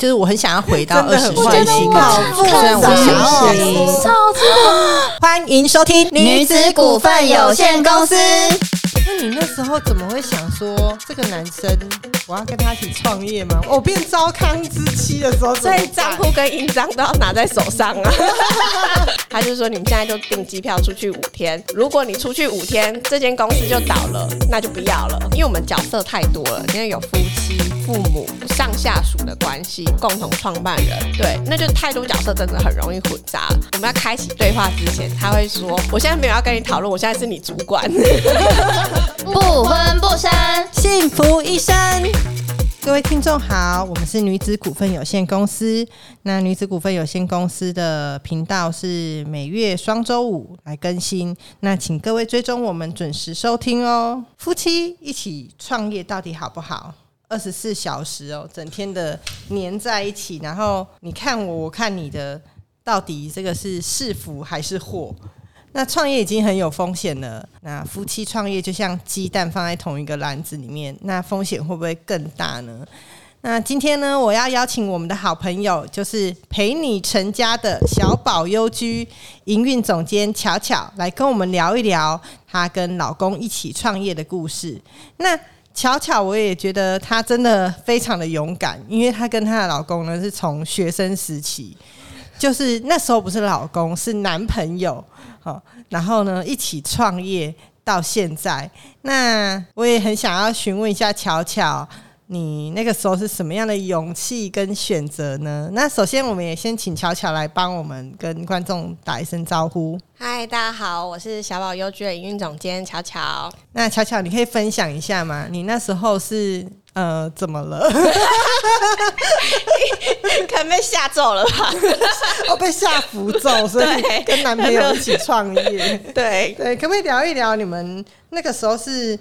就是我很想要回到二十岁虽然我想要超级欢迎收听女子股份有限公司。那你那时候怎么会想说这个男生我要跟他一起创业吗？我变糟糠之妻的时候所以账户跟印章都要拿在手上啊。他就说你们现在就订机票出去五天，如果你出去五天，这间公司就倒了，那就不要了，因为我们角色太多了，因为有夫妻、父母、上下属的关系，共同创办人，对，那就太多角色，真的很容易混杂。我们要开启对话之前，他会说：“我现在没有要跟你讨论，我现在是你主管。不婚不生，幸福一生。各位听众好，我们是女子股份有限公司。那女子股份有限公司的频道是每月双周五来更新，那请各位追踪我们，准时收听哦。夫妻一起创业到底好不好？二十四小时哦，整天的黏在一起，然后你看我，我看你的，到底这个是是福还是祸？那创业已经很有风险了，那夫妻创业就像鸡蛋放在同一个篮子里面，那风险会不会更大呢？那今天呢，我要邀请我们的好朋友，就是陪你成家的小宝优居营运总监巧巧，来跟我们聊一聊她跟老公一起创业的故事。那巧巧，我也觉得她真的非常的勇敢，因为她跟她的老公呢是从学生时期，就是那时候不是老公，是男朋友。好，然后呢，一起创业到现在。那我也很想要询问一下巧巧，你那个时候是什么样的勇气跟选择呢？那首先，我们也先请巧巧来帮我们跟观众打一声招呼。”嗨，大家好，我是小宝优居的营运总监巧巧。那巧巧，你可以分享一下吗？你那时候是呃怎么了？可能被吓走了吧？我 被吓符咒，所以对跟男朋友一起创业。对，对，可不可以聊一聊你们那个时候是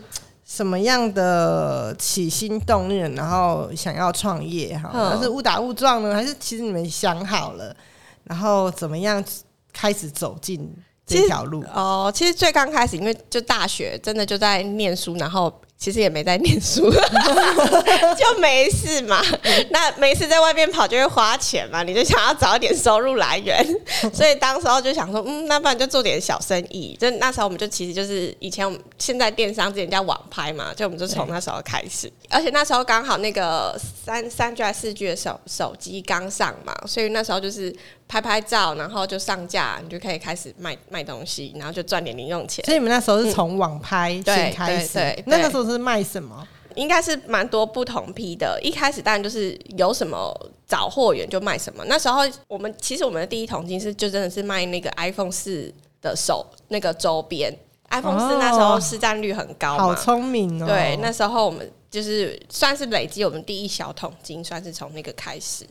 什么样的起心动念，然后想要创业哈？嗯那是误打误撞呢，还是其实你们想好了，然后怎么样开始走进这条路？哦，其实最刚开始，因为就大学真的就在念书，然后其实也没在念书，就没事嘛。那没事在外面跑就会花钱嘛，你就想要找一点收入来源，所以当时候就想说，嗯，那不然就做点小生意。就那时候我们就其实就是以前我们现在电商之前叫网拍嘛，就我们就从那时候开始，而且那时候刚好那个三三 G 还四 G 的手手机刚上嘛，所以那时候就是拍拍照，然后就上架，你就可以开始卖卖东西，然后就赚点零用钱。所以你们那时候是从网拍开始，对对那个时候是卖什么？应该是蛮多不同批的。一开始当然就是有什么找货源就卖什么。那时候我们其实我们的第一桶金是就真的是卖那个 iPhone 四的手那个周边。iPhone 四那时候市占率很高好嘛，聪明哦！对，那时候我们就是算是累积我们第一小桶金，算是从那个开始。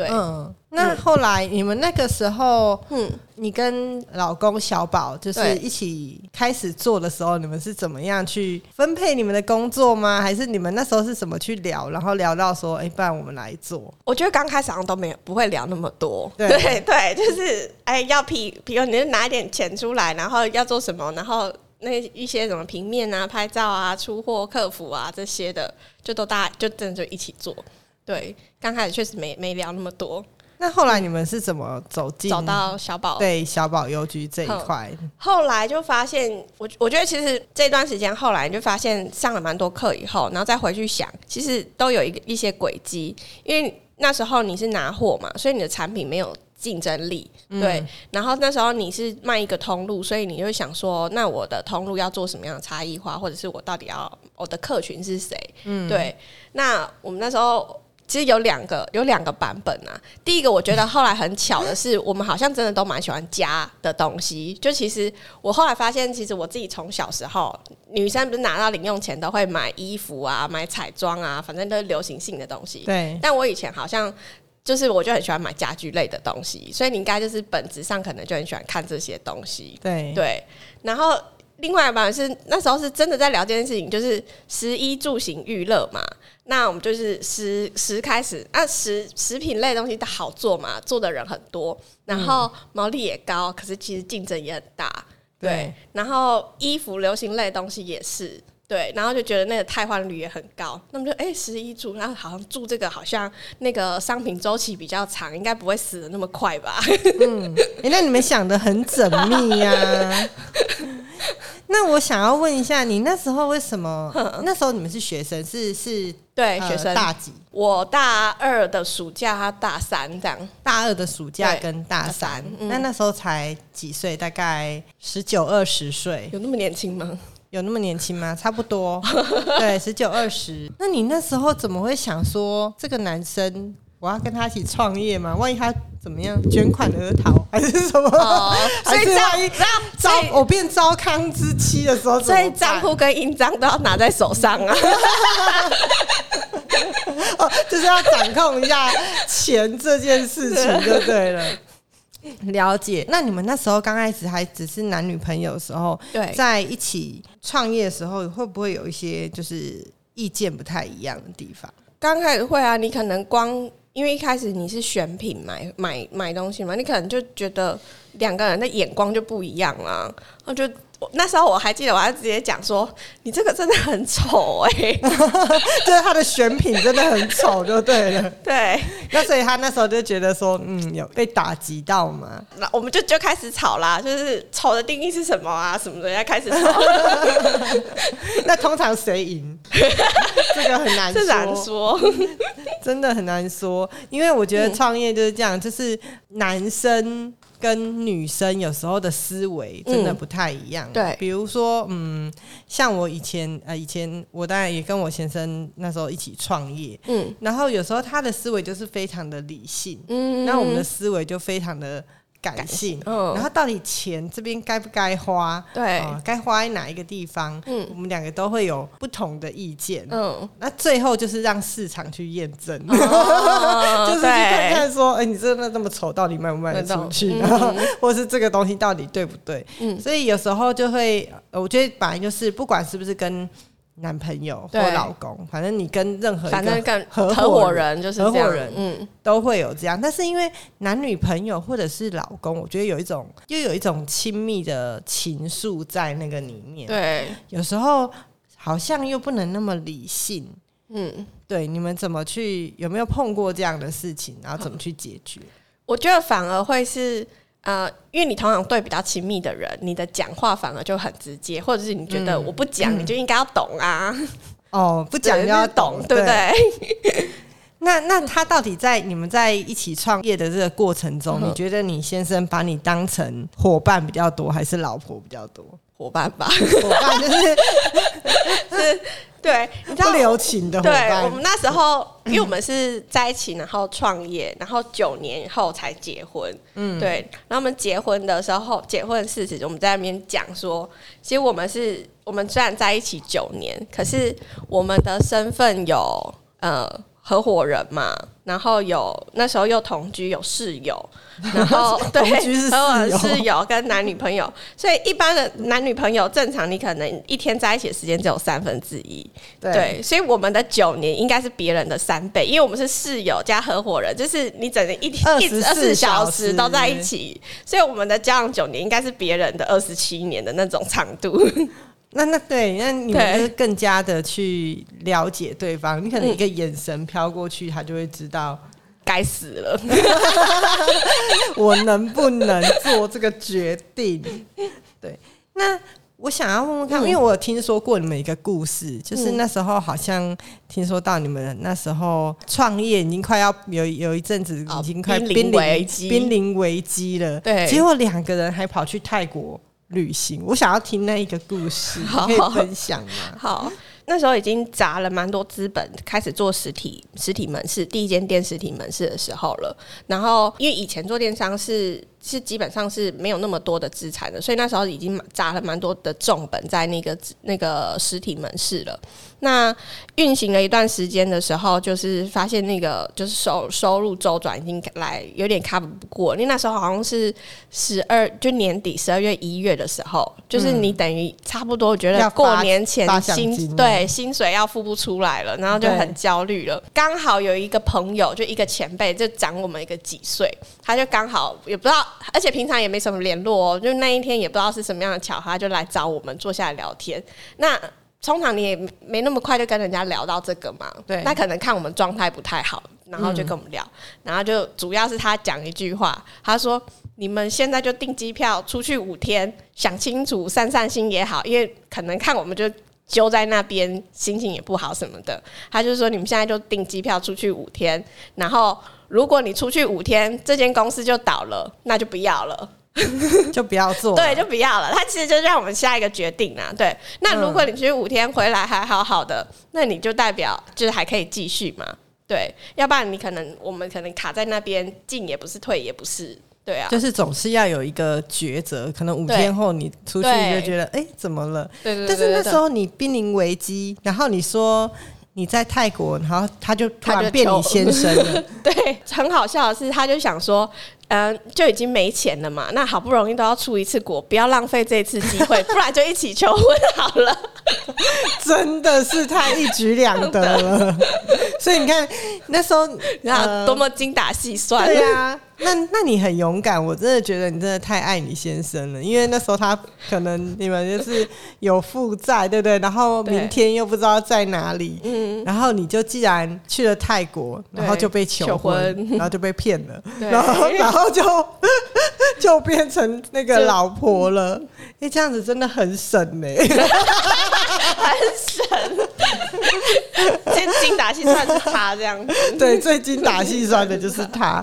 对，嗯，那后来你们那个时候，嗯，你跟老公小宝就是一起开始做的时候，你们是怎么样去分配你们的工作吗？还是你们那时候是怎么去聊，然后聊到说，哎、不然我们来做？我觉得刚开始好像都没有不会聊那么多，对对 对，就是哎要批，比如你就拿一点钱出来，然后要做什么，然后那一些什么平面啊、拍照啊、出货、客服啊这些的，就都大家就真的就一起做。对，刚开始确实没没聊那么多，那后来你们是怎么走进找到小宝对小宝邮局这一块？后来就发现，我我觉得其实这段时间后来就发现上了蛮多课以后，然后再回去想，其实都有一个一些轨迹，因为那时候你是拿货嘛，所以你的产品没有竞争力，对。然后那时候你是卖一个通路，所以你就想说，那我的通路要做什么样的差异化，或者是我到底要我的客群是谁？嗯，对。那我们那时候。其实有两个有两个版本啊。第一个我觉得后来很巧的是，我们好像真的都蛮喜欢家的东西。就其实我后来发现，其实我自己从小时候，女生不是拿到零用钱都会买衣服啊、买彩妆啊，反正都是流行性的东西。对，但我以前好像就是我就很喜欢买家居类的东西，所以你应该就是本质上可能就很喜欢看这些东西。对对，然后另外一版是那时候是真的在聊这件事情，就是食衣住行娱乐嘛。那我们就是食食开始，啊食食品类东西它好做嘛，做的人很多，然后毛利也高，可是其实竞争也很大。对，然后衣服流行类东西也是。对，然后就觉得那个汰换率也很高，那么就哎十一住，然后好像住这个好像那个商品周期比较长，应该不会死的那么快吧？嗯哎、那你们想的很缜密呀、那我想要问一下，你那时候为什么？那时候你们是学生，是是对，呃学生大几？我大二的暑假，他大三这样。大二的暑假跟大大三三，嗯那那时候才几岁？大概十九二十岁，有那么年轻吗？有那么年轻吗？差不多，对，十九二十。那你那时候怎么会想说这个男生我要跟他一起创业吗？万一他怎么样卷款而逃，还是什么？哦，所 还是万一这样，所招我变糟糠之妻的时候怎所以，账户跟印章都要拿在手上啊。哦，就是要掌控一下钱这件事情就对了。了解。那你们那时候刚开始还只是男女朋友的时候，对在一起创业的时候，会不会有一些就是意见不太一样的地方？刚开始会啊，你可能光因为一开始你是选品买买买东西嘛，你可能就觉得两个人的眼光就不一样啦。那就我那时候我还记得，我还直接讲说，你这个真的很丑哎、就是他的选品真的很丑，就对了。对，那所以他那时候就觉得说，嗯，有被打击到嘛？那我们就就开始吵啦，就是丑的定义是什么啊什么的，要开始吵，那通常谁赢？这个很难这说，难说。真的很难说。因为我觉得创业就是这样，就是男生跟女生有时候的思维真的不太一样。对。比如说，嗯，像我以前呃，以前我当然也跟我先生那时候一起创业，嗯。然后有时候他的思维就是非常的理性，嗯。那我们的思维就非常的感性，嗯。然后到底钱这边该不该花，对。啊该花在哪一个地方，嗯。我们两个都会有不同的意见，嗯，那最后就是让市场去验证，哦 就是去看看说，哎、你真的那么丑，到底卖不卖得出去？嗯。然后，或是这个东西到底对不对？嗯。所以有时候就会，呃我觉得本来就是，不管是不是跟男朋友或老公，反正你跟任何一反正个跟合合伙伙人人就是合伙人嗯，都会有这样，但是因为男女朋友或者是老公，我觉得有一种又有一种亲密的情愫在那个里面，对，有时候好像又不能那么理性。嗯。对，你们怎么去？有没有碰过这样的事情？然后怎么去解决？我觉得反而会是呃，因为你通常对比较亲密的人，你的讲话反而就很直接，或者是你觉得嗯我不讲、你就应该要懂啊，哦，不讲就要懂，对不？对？那那他到底在你们在一起创业的这个过程中，嗯你觉得你先生把你当成伙伴比较多，还是老婆比较多？伙伴吧，伙伴就是 是对，你知道不留情的伙对伴。我们那时候，因为我们是在一起，然后创业，然后九年后才结婚。嗯，对。然后我们结婚的时候，结婚事实，我们在那边讲说，其实我们是我们虽然在一起九年，可是我们的身份有呃合伙人嘛，然后有那时候又同居，有室友，然后对同居是室友合伙人室友跟男女朋友，所以一般的男女朋友正常，你可能一天在一起的时间只有三分之一。对，所以我们的九年应该是别人的三倍，因为我们是室友加合伙人，就是你整个一天一直二24十四小小时时都在一起，所以我们的交往九年应该是别人的二十七年的那种长度。那那对，那你们就是更加的去了解对方。你可能一个眼神飘过去，他就会知道该死了，我能不能做这个决定。对，那我想要问问看，嗯。因为我有听说过你们一个故事，就是嗯。那时候好像听说到你们那时候创业已经快要有有一阵子哦已经快濒濒临危机。濒临危机了，对。结果两个人还跑去泰国旅行。我想要听那一个故事，可以分享吗？好。那时候已经砸了蛮多资本，开始做实体实体门市，第一间店实体门市的时候了。然后，因为以前做电商是是基本上是没有那么多的资产的，所以那时候已经砸了蛮多的重本在那个那个实体门市了。那运行了一段时间的时候，就是发现那个就是收收入周转已经来有点 cover 不过，因为那时候好像是十二就年底十二月一月的时候，就是你等于差不多觉得过年前薪对薪水要付不出来了，然后就很焦虑了。刚好有一个朋友，就一个前辈，就长我们一个几岁，他就刚好也不知道，而且平常也没什么联络哦，就那一天也不知道是什么样的巧合，他就来找我们坐下来聊天。那通常你也没那么快就跟人家聊到这个嘛，对那可能看我们状态不太好，然后就跟我们聊，然后就主要是他讲一句话，他说：“你们现在就订机票出去五天，想清楚散散心也好，因为可能看我们就揪在那边，心情也不好什么的。”他就说：“你们现在就订机票出去五天，然后如果你出去五天，这间公司就倒了，那就不要了。”就不要做，对，就不要了。他其实就让我们下一个决定啊。对，那如果你去五天回来还好好的，那你就代表就是还可以继续嘛。对，要不然你可能我们可能卡在那边，进也不是，退也不是。对啊，就是总是要有一个抉择。可能五天后你出去你就觉得，哎、怎么了？对对对但是那时候你濒临危机，然后你说你在泰国，然后他就突然变你先生了，对，很好笑的是，他就想说，嗯、就已经没钱了嘛，那好不容易都要出一次国，不要浪费这次机会，不然就一起求婚好了。真的是太一举两得了。所以你看那时候，然后呃 多么精打细算。对呀、那那你很勇敢，我真的觉得你真的太爱你先生了，因为那时候他可能你们就是 有负债，对不对？然后明天又不知道在哪里，嗯，然后你就既然去了泰国，然后就被求求婚，然后就被骗了，然后然后就 就变成那个老婆了。哎、这样子真的很省呢、很省。最精打细算是他这样子。对，最精打细算的就是他。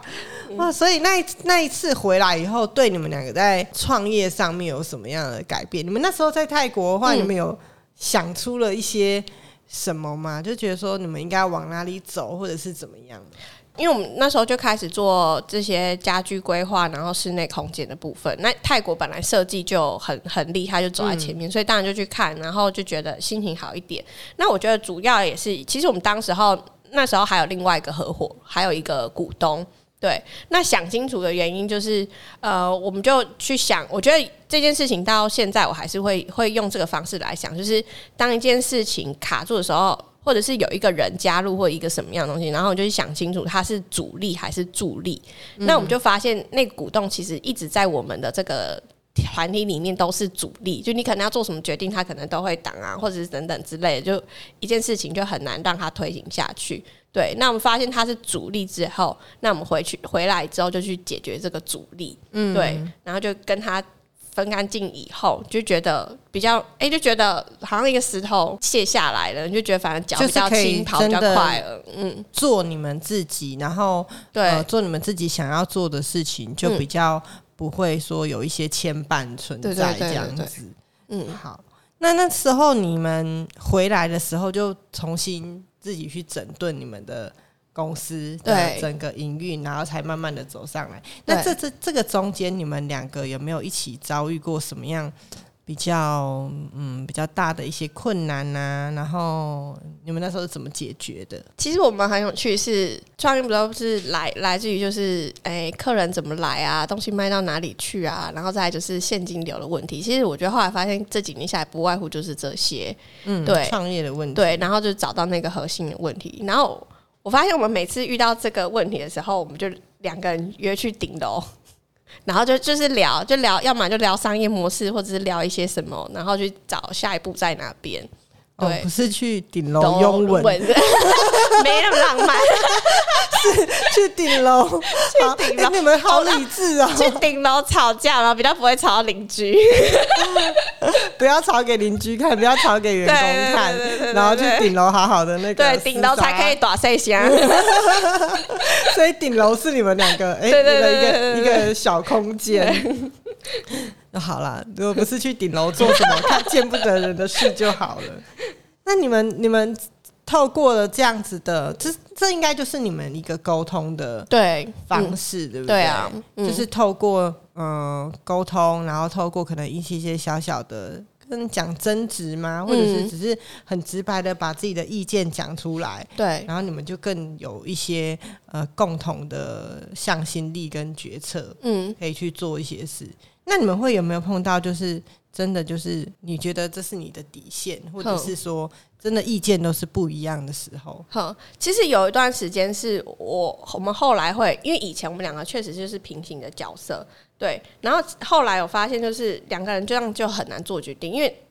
哇，所以那一那一次回来以后，对你们两个在创业上面有什么样的改变？你们那时候在泰国的话，嗯你们有想出了一些什么吗？就觉得说你们应该往哪里走，或者是怎么样？因为我们那时候就开始做这些家居规划，然后室内空间的部分。那泰国本来设计就很很厉害，就走在前面，所以当然就去看，然后就觉得心情好一点。那我觉得主要也是，其实我们当时候那时候还有另外一个合伙，还有一个股东。对，那想清楚的原因就是，呃，我们就去想，我觉得这件事情到现在我还是会会用这个方式来想，就是当一件事情卡住的时候，或者是有一个人加入或一个什么样的东西，然后我就去想清楚它是主力还是助力。那我们就发现，那个鼓动其实一直在我们的这个团体里面都是主力，就你可能要做什么决定，他可能都会挡啊，或者是等等之类的，就一件事情就很难让他推行下去。对，那我们发现他是主力之后，那我们回去回来之后就去解决这个主力，嗯，对，然后就跟他分干净以后，就觉得比较，哎、就觉得好像一个石头卸下来了，你就觉得反正脚比较轻，跑比较快了，嗯，做你们自己，然后对，呃，做你们自己想要做的事情，就嗯。比较不会说有一些牵绊存在这样子。嗯，好，那那时候你们回来的时候，就重新自己去整顿你们的公司的对。整个营运，然后才慢慢的走上来。那这这这个中间，你们两个有没有一起遭遇过什么样比较嗯比较大的一些困难呐、然后你们那时候是怎么解决的？其实我们很有趣是，创业不都是来来自于就是，哎、客人怎么来啊，东西卖到哪里去啊，然后再来就是现金流的问题。其实我觉得后来发现这几年下来，不外乎就是这些，嗯，对创业的问题，对，然后就找到那个核心的问题。然后我发现我们每次遇到这个问题的时候，我们就两个人约去顶楼。然后就就是聊，就聊，要么就聊商业模式，或者是聊一些什么，然后去找下一步在哪边。哦对，不是去顶楼都拥吻，吻 没那么浪漫。去顶楼，去顶楼你们好理智哦，去顶楼吵架，然后比较不会吵到邻居。不要吵给邻居看，不要吵给员工看然后去顶楼好好的那个，对，顶楼才可以。打碎香。所以顶楼是你们两个哎，对对的一个一个小空间。那好啦，如果不是去顶楼做什么 看见不得人的事就好了。那你们你们透过了这样子的，这这应该就是你们一个沟通的对，方式，对不对啊嗯就是透过嗯沟通，然后透过可能一些些小小的跟讲争执吗？或者是嗯只是很直白的把自己的意见讲出来，对，然后你们就更有一些呃共同的向心力跟决策，嗯，可以去做一些事。那你们会有没有碰到就是真的就是你觉得这是你的底线，或者是说真的意见都是不一样的时候？好，其实有一段时间是我我们后来会，因为以前我们两个确实就是平行的角色，对，然后后来我发现就是两个人这样就很难做决定，因为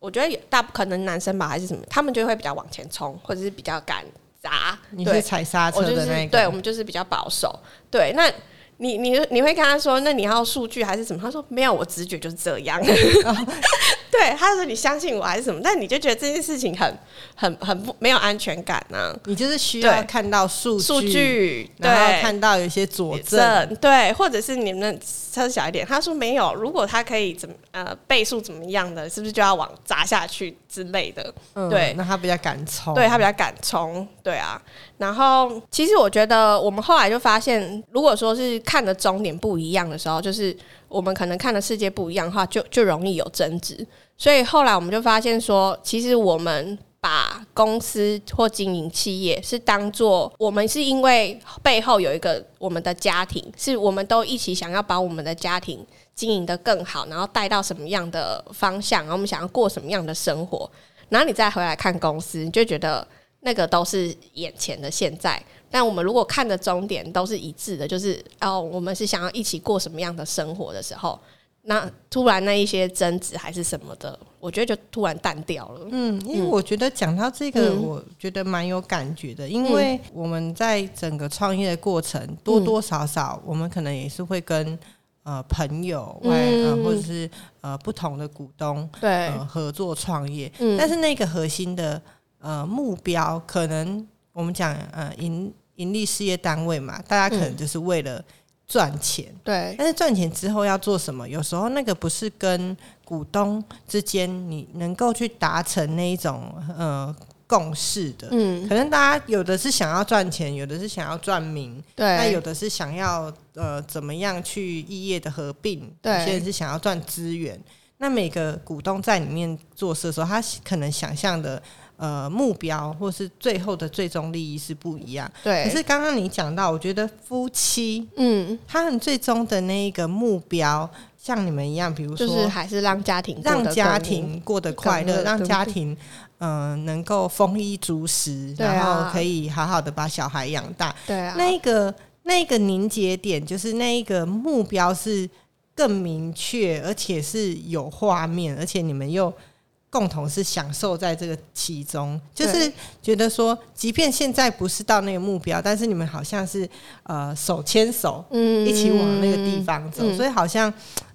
我觉得有大可能男生吧还是什么，他们就会比较往前冲，或者是比较敢砸。你对是踩刹车就是的那个，对我们就是比较保守。对，那你你你会跟他说，那你要数据还是什么？他说没有，我直觉就是这样。对，他说你相信我还是什么？但你就觉得这件事情很很很不没有安全感呢、你就是需要看到数数据然后对看到有一些佐证。对，或者是你们车小一点，他说没有，如果他可以怎么呃倍数怎么样的，是不是就要往砸下去之类的？嗯对那他比较敢冲，对他比较敢冲，对啊。然后其实我觉得我们后来就发现，如果说是看的终点不一样的时候，就是我们可能看的世界不一样的话，就就容易有争执。所以后来我们就发现说，其实我们。把公司或经营企业是当做我们是因为背后有一个我们的家庭，是我们都一起想要把我们的家庭经营的更好，然后带到什么样的方向，然后我们想要过什么样的生活，然后你再回来看公司，你就觉得那个都是眼前的现在。但我们如果看的终点都是一致的，就是哦，我们是想要一起过什么样的生活的时候，那突然那一些争执还是什么的，我觉得就突然淡掉了。嗯，因为我觉得讲到这个，嗯。我觉得蛮有感觉的，因为我们在整个创业的过程，多多少少我们可能也是会跟呃朋友外呃嗯或者是呃不同的股东对，呃合作创业，嗯。但是那个核心的呃目标，可能我们讲呃盈盈利事业单位嘛，大家可能就是为了赚钱。对，但是赚钱之后要做什么？有时候那个不是跟股东之间你能够去达成那一种呃共识的。嗯，可能大家有的是想要赚钱，有的是想要赚名，对，那有的是想要呃怎么样去异业的合并，对有些人是想要赚资源。那每个股东在里面做事的时候，他可能想象的呃目标或是最后的最终利益是不一样。对，可是刚刚你讲到，我觉得夫妻嗯，他们最终的那一个目标，像你们一样，比如说就是还是让家庭让家庭过得快乐，让家庭嗯、呃能够丰衣足食，啊然后可以好好的把小孩养大。对啊，那一个那一个凝结点，就是那一个目标是更明确，而且是有画面，而且你们又。共同是享受在这个其中，就是觉得说，即便现在不是到那个目标，但是你们好像是呃手牵手，嗯一起往那个地方走，嗯所以好像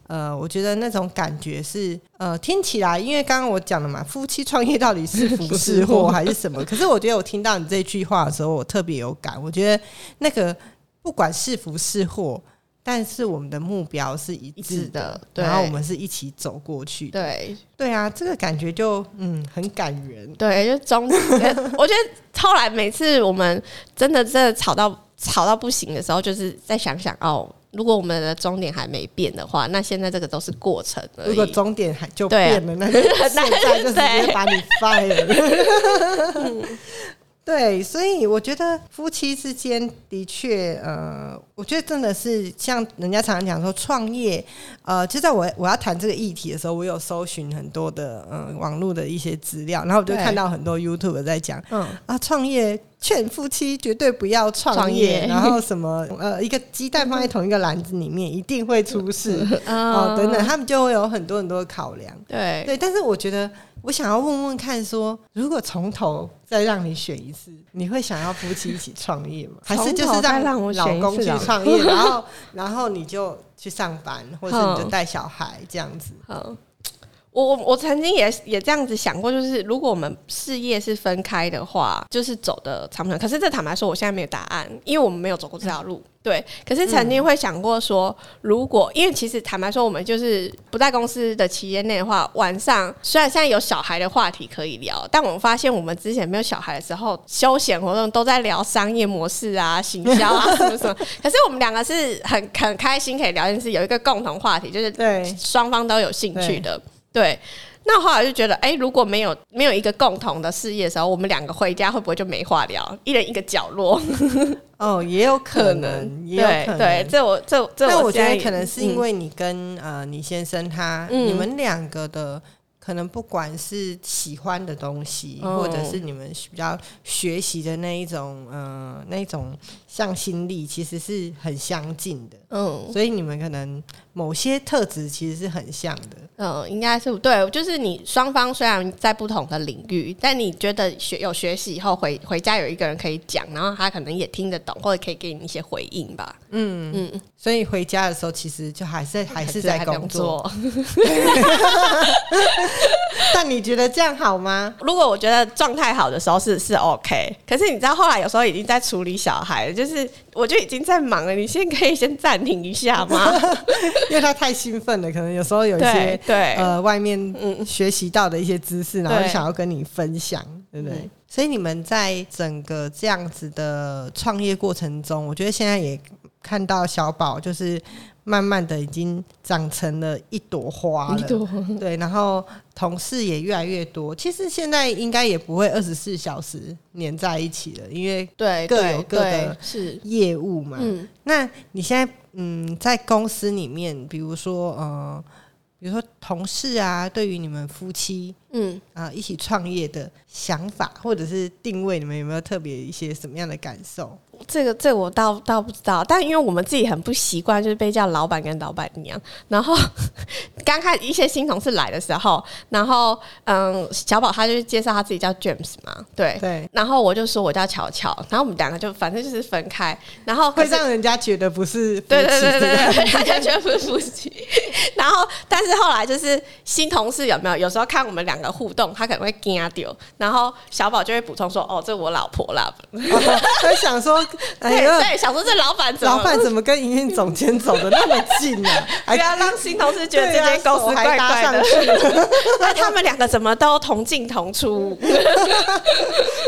呃，我觉得那种感觉是呃，听起来，因为刚刚我讲了嘛，夫妻创业到底是福是祸还是什么？可是我觉得我听到你这句话的时候，我特别有感，我觉得那个不管是福是祸。但是我们的目标是一致的的，然后我们是一起走过去的。对对啊，这个感觉就嗯很感人。对，就中，我觉得后来每次我们真的真的吵到吵到不行的时候，就是再想想哦，如果我们的终点还没变的话，那现在这个都是过程。如果终点还就变了，那就现在就直接把你 fire。对，所以我觉得夫妻之间的确，呃，我觉得真的是像人家常常讲说创业，呃，就在我我要谈这个议题的时候，我有搜寻很多的呃网络的一些资料，然后我就看到很多 YouTube 在讲嗯，啊，创业劝夫妻绝对不要创创业，业然后什么呃，一个鸡蛋放在同一个篮子里面一定会出事 哦，等等，他们就会有很多很多的考量。对对，但是我觉得我想要问问看说如果从头再让你选一次，你会想要夫妻一起创业吗？还是就是让让我老公去创业，然后然后你就去上班，或者是你就嗯带小孩这样子？嗯，我我我曾经也也这样子想过，就是如果我们事业是分开的话，就是走的长不长？可是这坦白说，我现在没有答案，因为我们没有走过这条路。对，可是曾经会想过说，如果因为其实坦白说，我们就是不在公司的期间内的话，晚上虽然现在有小孩的话题可以聊，但我们发现我们之前没有小孩的时候，休闲活动都在聊商业模式啊、行销啊什么什么。可是我们两个是很很开心可以聊天，是有一个共同话题，就是对，双方都有兴趣的。对，那后来就觉得，哎、如果没有没有一个共同的事业的时候，我们两个回家会不会就没话聊？一人一个角落，哦，也有可能，也有可能。对对，这我这这那我觉得可能是因嗯为你跟、呃你先生他、嗯你们两个的可能不管是喜欢的东西，哦或者是你们比较学习的那一种，呃，那一种向心力，其实是很相近的。嗯所以你们可能某些特质其实是很像的。嗯，应该是对，就是你双方虽然在不同的领域，但你觉得学有学习以后回回家有一个人可以讲，然后他可能也听得懂，或者可以给你一些回应吧。嗯嗯，所以回家的时候，其实就还是还是在工作。。但你觉得这样好吗？如果我觉得状态好的时候是是 OK，可是你知道后来有时候已经在处理小孩了，就是我就已经在忙了，你先可以先暂停一下吗？因为他太兴奋了，可能有时候有一些对，呃外面嗯。学习到的一些知识，然后就想要跟你分享，对不对？嗯。所以你们在整个这样子的创业过程中，我觉得现在也看到小宝就是慢慢的已经长成了一朵花了，对，然后同事也越来越多。其实现在应该也不会二十四小时黏在一起了，因为对各有各的是业务嘛。嗯那你现在嗯，在公司里面，比如说呃，比如说同事啊，对于你们夫妻嗯。啊、一起创业的想法，或者是定位，你们有没有特别一些什么样的感受？这个这个我倒倒不知道，但因为我们自己很不习惯，就是被叫老板跟老板娘。然后 刚开始一些新同事来的时候，然后嗯，小宝他就介绍他自己叫 James 嘛，对。对，然后我就说我叫巧巧，然后我们两个就反正就是分开，然后会让人家觉得不是夫妻对对对对这个对，他就觉得不是夫妻。然后，但是后来就是新同事有没有？有时候看我们两个互动，他可能会惊掉，然后小宝就会补充说：“哦，这我老婆啦。会想说，哎对想说这老板怎么老板怎么跟营运总监走的那么近呢、啊？不要让新同事觉得这间公司手还怪怪的。搭上去，那他们两个怎么都同进同出？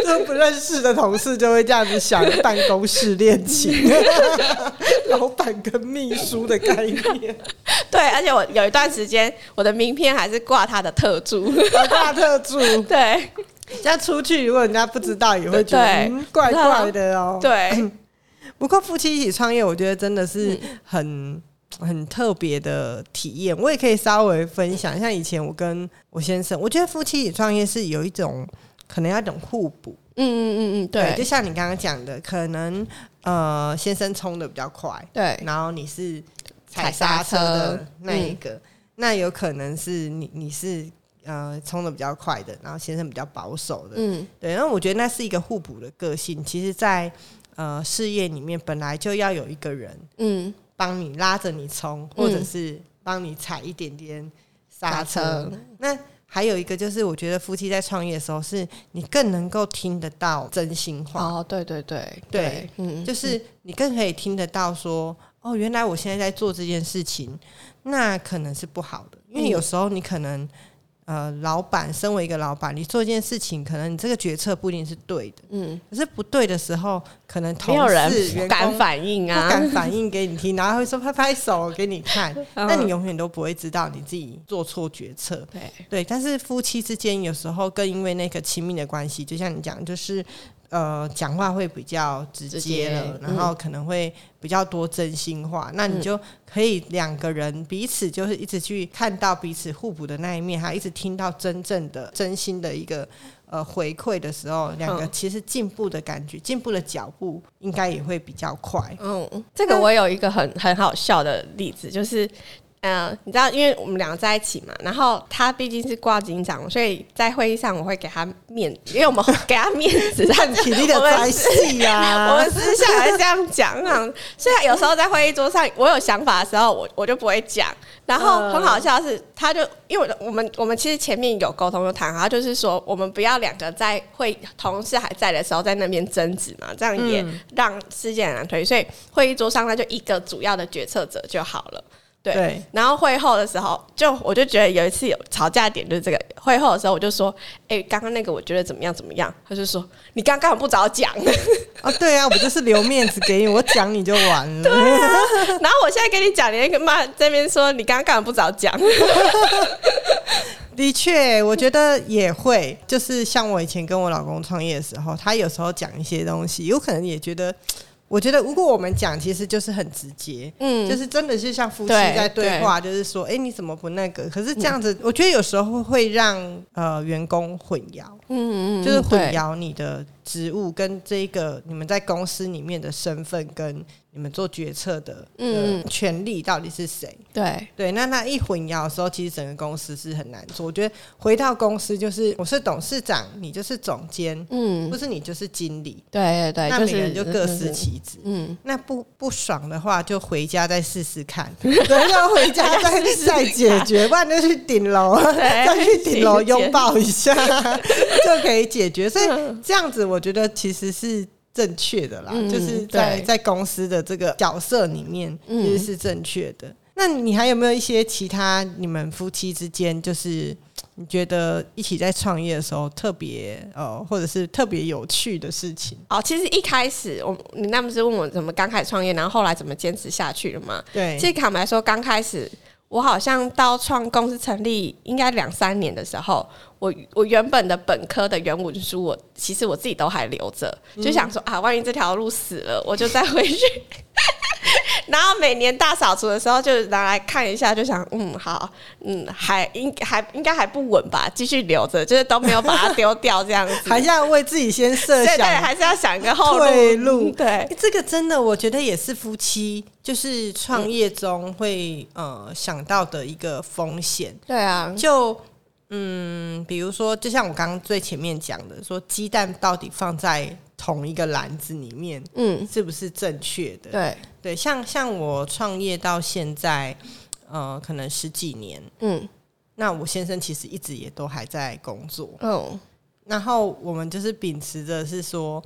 都不认识的同事就会这样子想办公室恋情，老板跟秘书的概念，对，而且我有一段时间，我的名片还是挂他的特助。大特助。对 这样出去，如果人家不知道，也会觉得嗯怪怪的哦。对，不过夫妻一起创业，我觉得真的是很、很特别的体验。我也可以稍微分享，像以前我跟我先生，我觉得夫妻一起创业是有一种可能要一种互补。嗯嗯嗯嗯，对，就像你刚刚讲的，可能呃先生冲的比较快，对然后你是踩踩刹刹车的车那一个，那有可能是你你是呃冲的比较快的，然后先生比较保守的，嗯对，然后我觉得那是一个互补的个性。其实在，呃事业里面本来就要有一个人嗯帮你拉着你冲，或者是帮你踩一点点刹车。那还有一个就是，我觉得夫妻在创业的时候，是你更能够听得到真心话，哦，对对对对，嗯，就是你更可以听得到说，哦，原来我现在在做这件事情，那可能是不好的，因为嗯有时候你可能。呃，老板身为一个老板，你做一件事情，可能你这个决策不一定是对的，嗯，可是不对的时候，可能同没有人敢反应不啊，敢反应给你听，然后会说拍拍手给你看，嗯。那你永远都不会知道你自己做错决策。对，对，但是夫妻之间有时候更因为那个亲密的关系，就像你讲，就是呃，讲话会比较直直接了，接然后可能会比较多真心话，那你就可以两个人彼此就是一直去看到彼此互补的那一面，还一直听到真正的真心的一个。呃，回馈的时候，两个嗯其实进步的感觉，进步的脚步应该也会比较快。嗯，这个我有一个很很好笑的例子，就是。呃，你知道，因为我们两个在一起嘛，然后他毕竟是挂警长，所以在会议上我会给他面子，因为我们给他面子，他看体力的 我们在戏呀、我们私下还这样讲啊，所以有时候在会议桌上，我有想法的时候，我我就不会讲。然后嗯很好笑的是，他就因为我们我们其实前面有沟通有谈好，他就是说我们不要两个在会同事还在的时候在那边争执嘛，这样也嗯让事件很难推。所以会议桌上那就一个主要的决策者就好了。对，对然后会后的时候，就我就觉得有一次有吵架点就是这个。会后的时候，我就说：“哎、刚刚那个我觉得怎么样怎么样？”他就说：“你刚刚不早讲。”啊，对啊，我就是留面子给你，我讲你就完了。然后我现在跟你讲，你那个妈这边说你刚刚不早讲？的确，我觉得也会，就是像我以前跟我老公创业的时候，他有时候讲一些东西，有可能也觉得我觉得如果我们讲，其实就是很直接，嗯，就是真的是像夫妻在对话，就是说，哎、你怎么不那个？可是这样子，我觉得有时候会让呃员工混淆，嗯嗯，就是混对。淆你的职务跟这个你们在公司里面的身份跟你们做决策的嗯。呃权利到底是谁？对，对，那那一混淆的时候，其实整个公司是很难做。我觉得回到公司就是我是董事长，你就是总监，嗯。不，是你就是经理，对对对，那每个人就各司其职。嗯，那不不爽的话，就回家再试试看，对，要回家再再解决，不然就去顶楼，再去顶楼 拥抱一下 就可以解决。所以这样子，我觉得其实是正确的啦，嗯就是在在公司的这个角色里面，嗯其实是正确的。那你还有没有一些其他你们夫妻之间，就是你觉得一起在创业的时候特别呃，或者是特别有趣的事情？哦，其实一开始我你那不是问我怎么刚开始创业，然后后来怎么坚持下去的吗？对其实坦白说，刚开始我好像到创公司成立应该两三年的时候，我我原本的本科的原文书，我其实我自己都还留着，就想说啊，万一这条路死了，我就再回去。然后每年大扫除的时候，就拿来看一下，就想，嗯，好，嗯，还应还应该还不稳吧，继续留着，就是都没有把它丢掉，这样子。还是要为自己先设对对，想还是要想一个后退路。路。对欸，这个真的，我觉得也是夫妻就是创业中会、呃想到的一个风险。对啊，就嗯，比如说，就像我刚刚最前面讲的，说鸡蛋到底放在同一个篮子里面嗯，是不是正确的？对，对，像像我创业到现在，呃，可能十几年，嗯那我先生其实一直也都还在工作。嗯然后我们就是秉持着是说，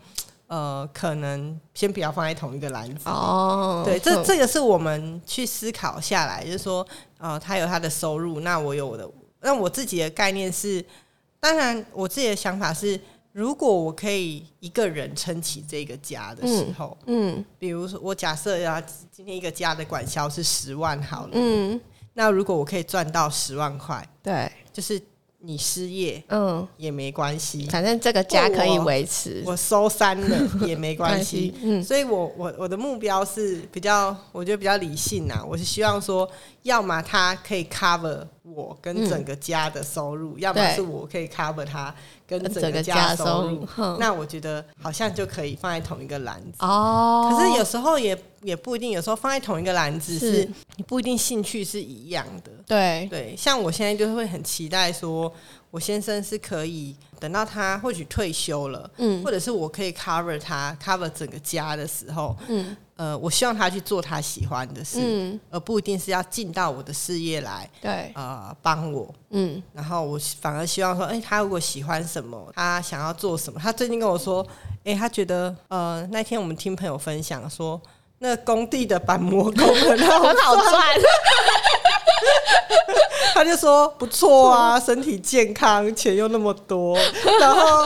呃，可能先不要放在同一个篮子。哦，对，这嗯这个是我们去思考下来，就是说，呃，他有他的收入，那我有我的。那我自己的概念是，当然我自己的想法是，如果我可以一个人撑起这个家的时候，嗯比如说我假设呀，今天一个家的管销是十万好了，嗯，那如果我可以赚到十万块，对，就是你失业嗯，也没关系，反正这个家可以维持，我收山了 也没关系。嗯所以我我我的目标是比较，我觉得比较理性啊。我是希望说，要么他可以 cover 我跟整个家的收入，要么是我可以 cover 他跟整个家的收入那我觉得好像就可以放在同一个篮子。哦。可是有时候也也不一定，有时候放在同一个篮子是。是你不一定兴趣是一样的。对，对，像我现在就会很期待说，我先生是可以等到他或许退休了，嗯或者是我可以 cover 他 cover 整个家的时候，嗯呃，我希望他去做他喜欢的事，嗯，而不一定是要进到我的事业来对，呃帮我。嗯然后我反而希望说，哎、他如果喜欢什么，他想要做什么，他最近跟我说，哎、他觉得呃那天我们听朋友分享说。那工地的板模工很好赚，他就说不错啊，身体健康，钱又那么多，然后，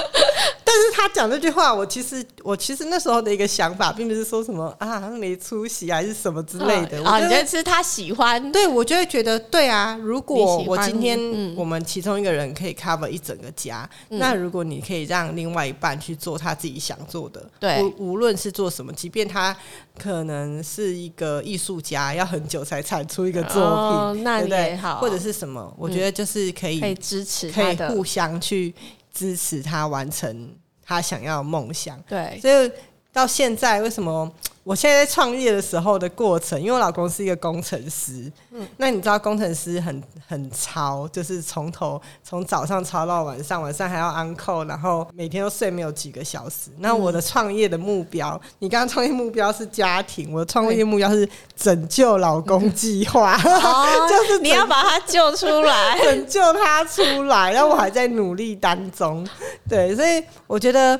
但是他讲这句话，我其实我其实那时候的一个想法，并不是说什么啊他没出息还是什么之类的，啊，我觉得你觉得是他喜欢，对我就会觉得对啊，如果我今天嗯我们其中一个人可以 cover 一整个家，那如果你可以让另外一半去做他自己想做的，对。无无论是做什么，即便他可能是一个艺术家，要很久才产出一个作品，哦那对不对？也好。或者是什么，我觉得就是可以可以支持可以互相去支持他完成他想要的梦想。对，所以到现在，为什么我现在在创业的时候的过程？因为我老公是一个工程师，嗯那你知道工程师很很超，就是从头从早上超到晚上，晚上还要 uncle，然后每天都睡没有几个小时。那我的创业的目标，你刚刚创业目标是家庭，我的创业目标是拯救老公计划，哦 就是你要把他救出来，拯救他出来，然后我还在努力当中。对，所以我觉得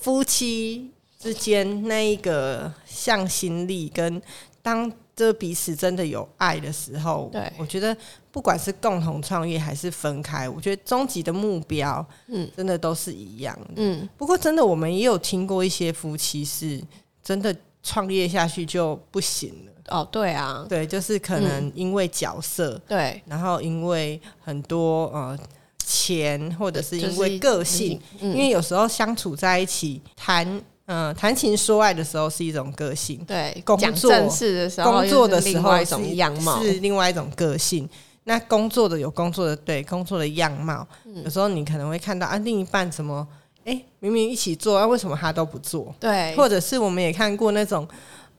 夫妻之间那一个向心力，跟当这彼此真的有爱的时候，对。我觉得不管是共同创业还是分开，我觉得终极的目标，嗯。真的都是一样的。嗯，不过，真的我们也有听过一些夫妻是真的创业下去就不行了。哦，对啊，对，就是可能因为角色，对，然后因为很多呃钱，或者是因为就是个性，嗯。因为有时候相处在一起谈嗯，谈情说爱的时候是一种个性，对，工作讲正事的时候，工作的时候另外一种是样貌，是另外一种个性。那工作的有工作的对工作的样貌，嗯有时候你可能会看到啊，另一半怎么哎、明明一起做，啊，为什么他都不做？对，或者是我们也看过那种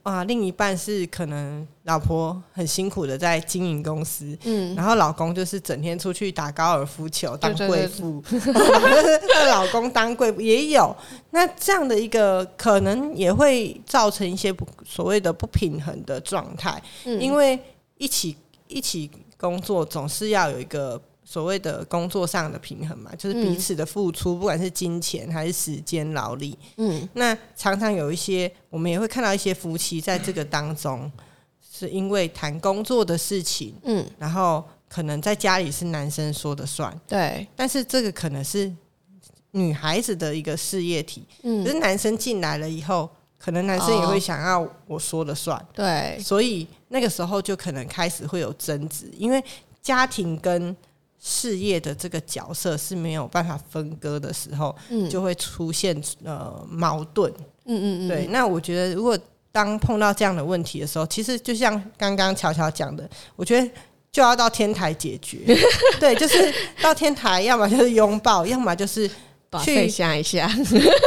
啊，另一半是可能老婆很辛苦的在经营公司，嗯，然后老公就是整天出去打高尔夫球当贵妇，那 老公当贵妇也有。那这样的一个可能也会造成一些不所谓的不平衡的状态，嗯因为一起一起工作总是要有一个。所谓的工作上的平衡嘛，就是彼嗯此的付出，不管是金钱还是时间劳力，嗯。那常常有一些，我们也会看到一些夫妻在这个当中，是因为谈工作的事情，嗯，然后可能在家里是男生说的算，对，但是这个可能是女孩子的一个事业体，可嗯，是男生进来了以后，可能男生也会想要我说了算，对，所以那个时候就可能开始会有争执，因为家庭跟事业的这个角色是没有办法分割的时候，嗯，就会出现呃矛盾。嗯嗯嗯，对，那我觉得如果当碰到这样的问题的时候，其实就像刚刚巧巧讲的，我觉得就要到天台解决。对，就是到天台，要么就是拥抱，要么就是把去费下一下，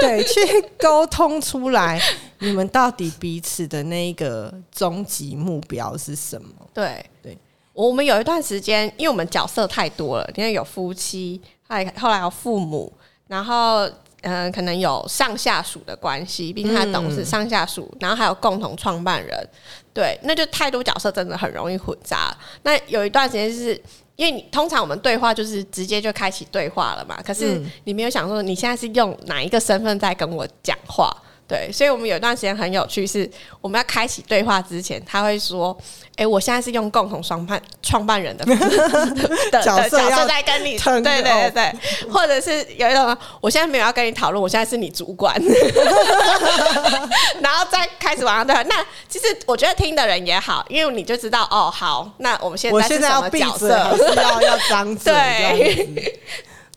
对去沟通出来，你们到底彼此的那一个终极目标是什么？对对。我们有一段时间，因为我们角色太多了，因为有夫妻，还后来有父母，然后嗯、呃可能有上下属的关系，毕竟他董事、嗯上下属，然后还有共同创办人，对，那就太多角色真的很容易混杂。那有一段时间是。因为你通常我们对话就是直接就开启对话了嘛，可是嗯你没有想说你现在是用哪一个身份在跟我讲话，对，所以我们有一段时间很有趣，是我们要开启对话之前，他会说：“哎、我现在是用共同创办创办人的 角色在跟你对对对对，或者是有一种，我现在没有要跟你讨论，我现在是你主管，然后再开始往上对话。那其实我觉得听的人也好，因为你就知道哦，好，那我们现在是什现在要闭么角色嘴，还？是要要张嘴？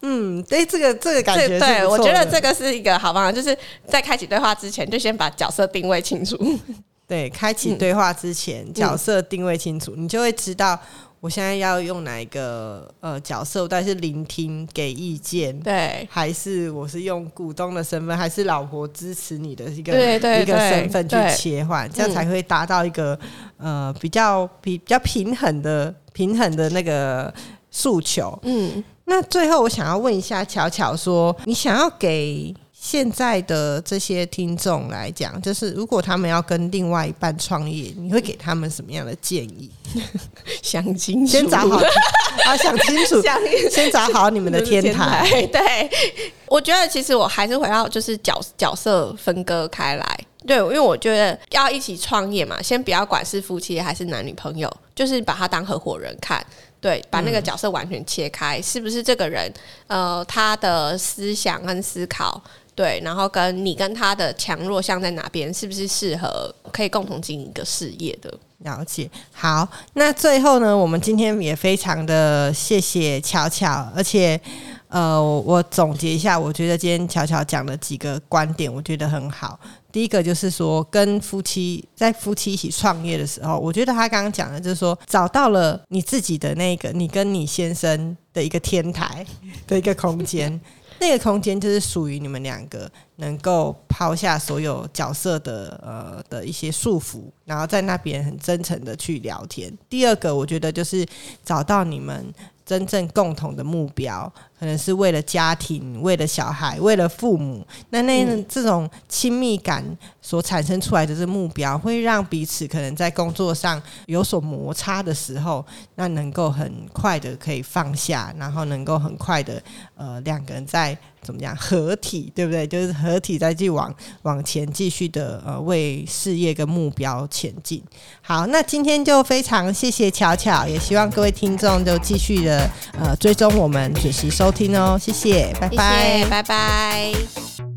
嗯，对，这个这个感这觉对我觉得这个是一个好方法，就是在开启对话之前，就先把角色定位清楚。对，开嗯启对话之前，角色定位清楚，你就会知道我现在要用哪一个呃角色，但是聆听给意见，对，还是我是用股东的身份，还是老婆支持你的一个一个身份去切换，这样才会达到一个呃比较比比较平衡的平衡的那个诉求。嗯。那最后我想要问一下巧巧说，你想要给现在的这些听众来讲，就是如果他们要跟另外一半创业，你会给他们什么样的建议？想清楚，先找好啊，想清楚，想先找好你们的天台。对，我觉得其实我还是回到就是角角色分割开来。对，因为我觉得要一起创业嘛，先不要管是夫妻还是男女朋友，就是把他当合伙人看。对，把那个角色完全切开，是不是这个人呃他的思想跟思考，对，然后跟你跟他的强弱项在哪边，是不是适合可以共同经营一个事业的？了解，好，那最后呢，我们今天也非常的谢谢巧巧，而且呃，我我总结一下，我觉得今天巧巧讲的几个观点，我觉得很好。第一个就是说，跟夫妻在夫妻一起创业的时候，我觉得他刚刚讲的就是说，找到了你自己的那个，你跟你先生的一个天台的一个空间。那个空间就是属于你们两个能够抛下所有角色的呃的一些束缚，然后在那边很真诚的去聊天。第二个，我觉得就是找到你们真正共同的目标，可能是为了家庭、为了小孩、为了父母。那那嗯这种亲密感所产生出来的这目标，会让彼此可能在工作上有所摩擦的时候，那能够很快的可以放下，然后能够很快的呃两个人在怎么样合体，对不对？就是合体再去往往前继续的呃为事业跟目标前进。好，那今天就非常谢谢巧巧，也希望各位听众就继续的呃追踪我们，准时收听哦，谢谢，拜拜，拜拜。